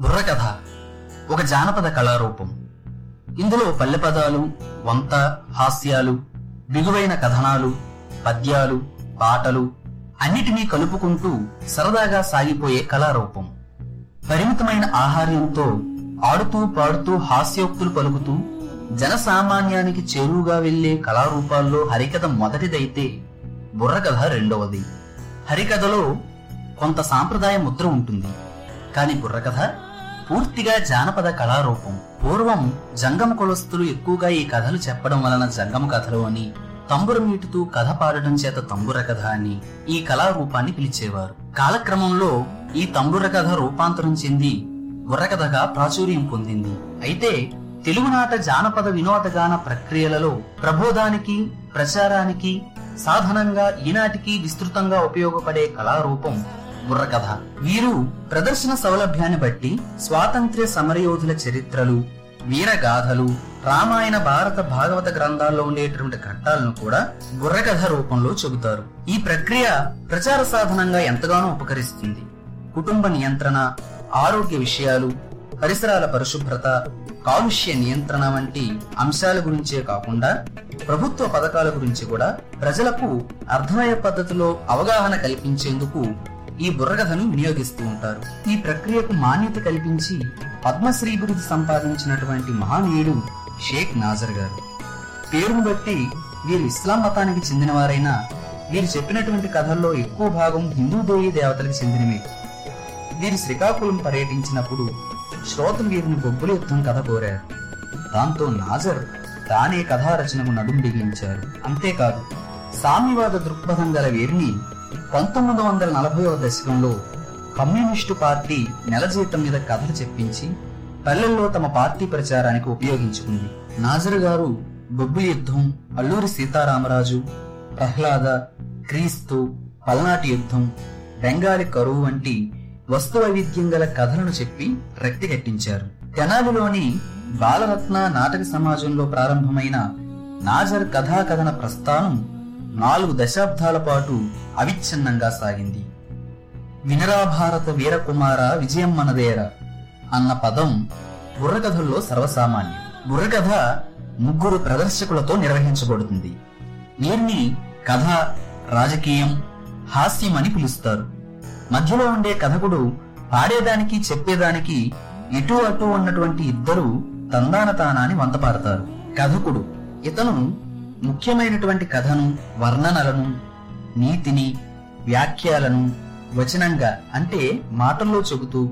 బుర్రకథ. ఒక జానపద కళారూపం. ఇందులో పల్లెపదాలు వంత హాస్యాలు బిగువైన కథనాలు పద్యాలు పాటలు అన్నిటినీ కలుపుకుంటూ సరదాగా సాగిపోయే కళారూపం. పరిమితమైన ఆహార్యంతో ఆడుతూ పాడుతూ హాస్యోక్తులు పలుకుతూ జనసామాన్యానికి చేరువుగా వెళ్ళే కళారూపాల్లో హరికథ మొదటిదైతే బుర్రకథ రెండవది. హరికథలో కొంత సాంప్రదాయ ముద్ర ఉంటుంది. కానీ బుర్రకథ పూర్తిగా జానపద కళారూపం. పూర్వం జంగమ కులస్తులు ఎక్కువగా ఈ కథలు చెప్పడం వలన జంగమ కథలు అని తంబుర మీటుతూ కథ పాడటం చేత తంబుర కథ అని ఈ కళారూపాన్ని పిలిచేవారు. కాలక్రమంలో ఈ తంబుర కథ రూపాంతరం చెంది బుర్రకథగా ప్రాచుర్యం పొందింది. అయితే తెలుగునాట జానపద వినోదగాన ప్రక్రియలలో ప్రబోధానికి ప్రచారానికి సాధనంగా ఈనాటికి విస్తృతంగా ఉపయోగపడే కళారూపం బుర్రకథ. వీరు ప్రదర్శన సౌలభ్యాన్ని బట్టి స్వాతంత్ర్య సమరయోధుల చరిత్రలు వీరగాథలు రామాయణ భారత భాగవత గ్రంథాల్లో ఉండేటువంటి ఘట్టాలను కూడా బుర్రకథ రూపంలో చెబుతారు. ఈ ప్రక్రియ ప్రచార సాధనంగా ఎంతగానో ఉపకరిస్తుంది. కుటుంబ నియంత్రణ ఆరోగ్య విషయాలు పరిసరాల పరిశుభ్రత కాలుష్య నియంత్రణ వంటి అంశాల గురించే కాకుండా ప్రభుత్వ పథకాల గురించి కూడా ప్రజలకు అర్థమయ్యే పద్ధతిలో అవగాహన కల్పించేందుకు ఈ బుర్రకథను వినియోగిస్తూ ఉంటారు. ఈ ప్రక్రియకు మాన్యత కల్పించి పద్మశ్రీ బిరుదు సంపాదించినటువంటి మహానీయుడు షేక్ నాజర్ గారు. పేరును బట్టి వీరు ఇస్లాం మతానికి చెందినవారైనా వీరు చెప్పినటువంటి కథల్లో ఎక్కువ భాగం హిందూ దేవీ దేవతలకు చెందినవే వీరు శ్రీకాకుళం పర్యటించినప్పుడు శ్రోతలు వీరిని బొబ్బుల యుద్ధం కథ కోరారు. దాంతో నాజర్ తానే కథా రచనకు నడుం బిగించారు. అంతేకాదు సామ్యవాద దృక్పథం గల వీరిని పంతొమ్మిది వందల నలభైవ దశకంలో కమ్యూనిస్టు పార్టీ నెల జీతం మీద కథలు చెప్పించి పల్లెల్లో తమ పార్టీ ప్రచారానికి ఉపయోగించుకుంది. నాజర్ గారు బొబ్బుల యుద్ధం అల్లూరి సీతారామరాజు ప్రహ్లాద క్రీస్తు పల్నాటి యుద్ధం బెంగాలీ కరువు వంటి వస్తు వైవిధ్యం గల కథలను చెప్పి రక్తి కట్టించారు. తెనాలిలోని బాలరత్న నాటక సమాజంలో ప్రారంభమైన నాజర్ కథా కథన ప్రస్థానం నాలుగు దశాబ్దాల పాటు అవిచ్ఛిన్నంగా సాగింది. వినరా భారత వీరకుమార విజయం మనదేర అన్న పదం బుర్రకథల్లో సర్వసామాన్యం. బుర్రకథ ముగ్గురు ప్రదర్శకులతో నిర్వహించబడుతుంది. వీరిని కథ రాజకీయం హాస్యం అని పిలుస్తారు. మధ్యలో ఉండే కథకుడు పాడేదానికి చెప్పేదానికి ఇటు అటు ఉన్నటువంటి ఇద్దరు తందాన తానాన్ని కథకుడు ఇతను ముఖ్యమైనటువంటి కథను వర్ణనలను నీతిని వ్యాఖ్యలను వచనంగా అంటే మాటల్లో చెబుతూ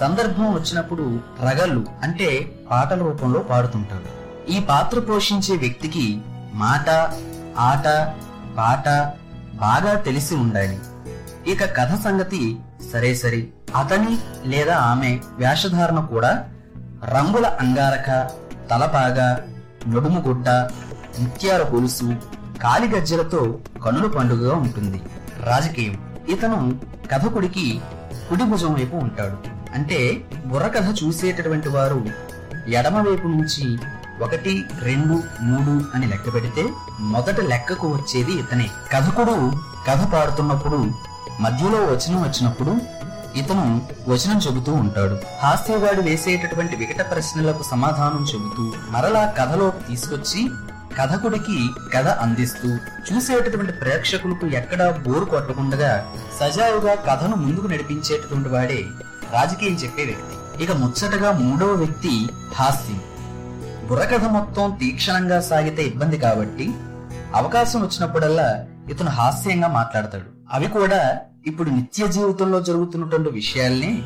సందర్భం వచ్చినప్పుడు రగళ్ళు అంటే పాటల రూపంలో పాడుతుంటారు. ఈ పాత్ర పోషించే వ్యక్తికి మాట ఆట పాట బాగా తెలిసి ఉండాలి. ఇక కథ సంగతి సరే సరే. అతని లేదా ఆమె వేషధారణ కూడా రంగుల అంగారక తలపాగా నడుముగుడ్డ ముత్యాల గొలుసు కాలిగజ్జలతో కనుల పండుగగా ఉంటుంది. రాజకీయం. ఇతను కథకుడికి కుడి భుజం వైపు ఉంటాడు. అంటే బుర్రకథ చూసేటటువంటి వారు ఎడమ వైపు నుంచి ఒకటి రెండు మూడు అని లెక్క పెడితే మొదట లెక్కకు వచ్చేది ఇతనే. కథకుడు కథ పాడుతున్నప్పుడు మధ్యలో వచనం వచ్చినప్పుడు ఇతను వచనం చెబుతూ ఉంటాడు. హాస్యగాడు వేసేటటువంటి వికట ప్రశ్నలకు సమాధానం చెబుతూ మరలా కథలోకి తీసుకొచ్చి కథకుడికి కథ అందిస్తూ చూసేటటువంటి ప్రేక్షకులకు ఎక్కడా బోరు కొట్టకుండా సజావుగా కథను ముందుకు నడిపించేటటువంటి వాడే రాజకీయం చెప్పే వ్యక్తి. ఇక ముచ్చటగా మూడవ వ్యక్తి హాస్యం. బుర్రకథ మొత్తం తీక్షణంగా సాగితే ఇబ్బంది కాబట్టి అవకాశం వచ్చినప్పుడల్లా ఇతను హాస్యంగా మాట్లాడతాడు. అవి కూడా ఇప్పుడు నిత్య జీవితంలో జరుగుతున్నటువంటి విషయాల్ని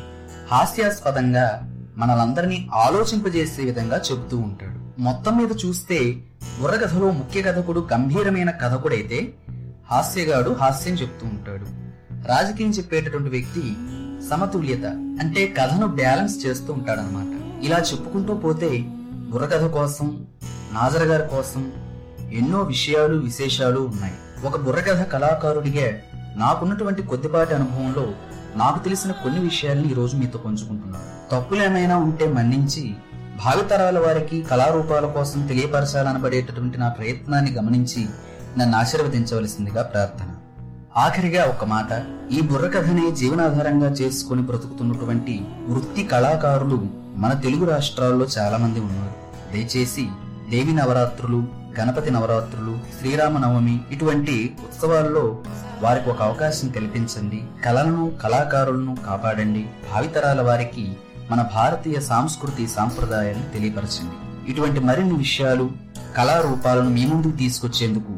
హాస్యాస్పదంగా మనలందరినీ ఆలోచింపజేసే విధంగా చెబుతూ ఉంటాడు. మొత్తం మీద చూస్తే బుర్రకథలో ముఖ్య కథకుడు గంభీరమైన కథకుడైతే హాస్యగాడు హాస్యం చెప్తూ ఉంటాడు. రాజకీయం చెప్పేటటువంటి వ్యక్తి సమతుల్యత అంటే కథను బ్యాలెన్స్ చేస్తూ ఉంటాడనమాట ఇలా చెప్పుకుంటూ పోతే బుర్రకథ కోసం నాజర్ గారి కోసం ఎన్నో విషయాలు విశేషాలు ఉన్నాయి. ఒక బుర్రకథ కళాకారుడిగా నాకున్నటువంటి కొద్దిపాటి అనుభవంలో నాకు తెలిసిన కొన్ని విషయాల్ని ఈరోజు మీతో పంచుకుంటున్నాను. తప్పులేమైనా ఉంటే మన్నించి భావితరాల వారికి కళారూపాల కోసం తెలియపరచాలనబడేటటువంటి నా ప్రయత్నాన్ని గమనించి నన్ను ఆశీర్వదించవలసిందిగా ప్రార్థన. ఆఖరిగా ఒక మాట ఈ బుర్రకథని జీవనాధారంగా చేసుకుని బ్రతుకుతున్నటువంటి వృత్తి కళాకారులు మన తెలుగు రాష్ట్రాల్లో చాలా మంది ఉన్నారు. దయచేసి దేవి నవరాత్రులు గణపతి నవరాత్రులు శ్రీరామ నవమి ఇటువంటి ఉత్సవాల్లో వారికి ఒక అవకాశం కల్పించండి. కళలను కళాకారులను కాపాడండి. భావితరాల వారికి మన భారతీయ సాంస్కృతి సాంప్రదాయాన్ని తెలియపరిచింది. ఇటువంటి మరిన్ని విషయాలు కళారూపాలను మీ ముందుకు తీసుకొచ్చేందుకు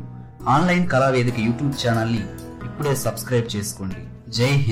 ఆన్లైన్ కళావేదిక యూట్యూబ్ ఛానల్ని ఇప్పుడే సబ్స్క్రైబ్ చేసుకోండి. జై హింద్.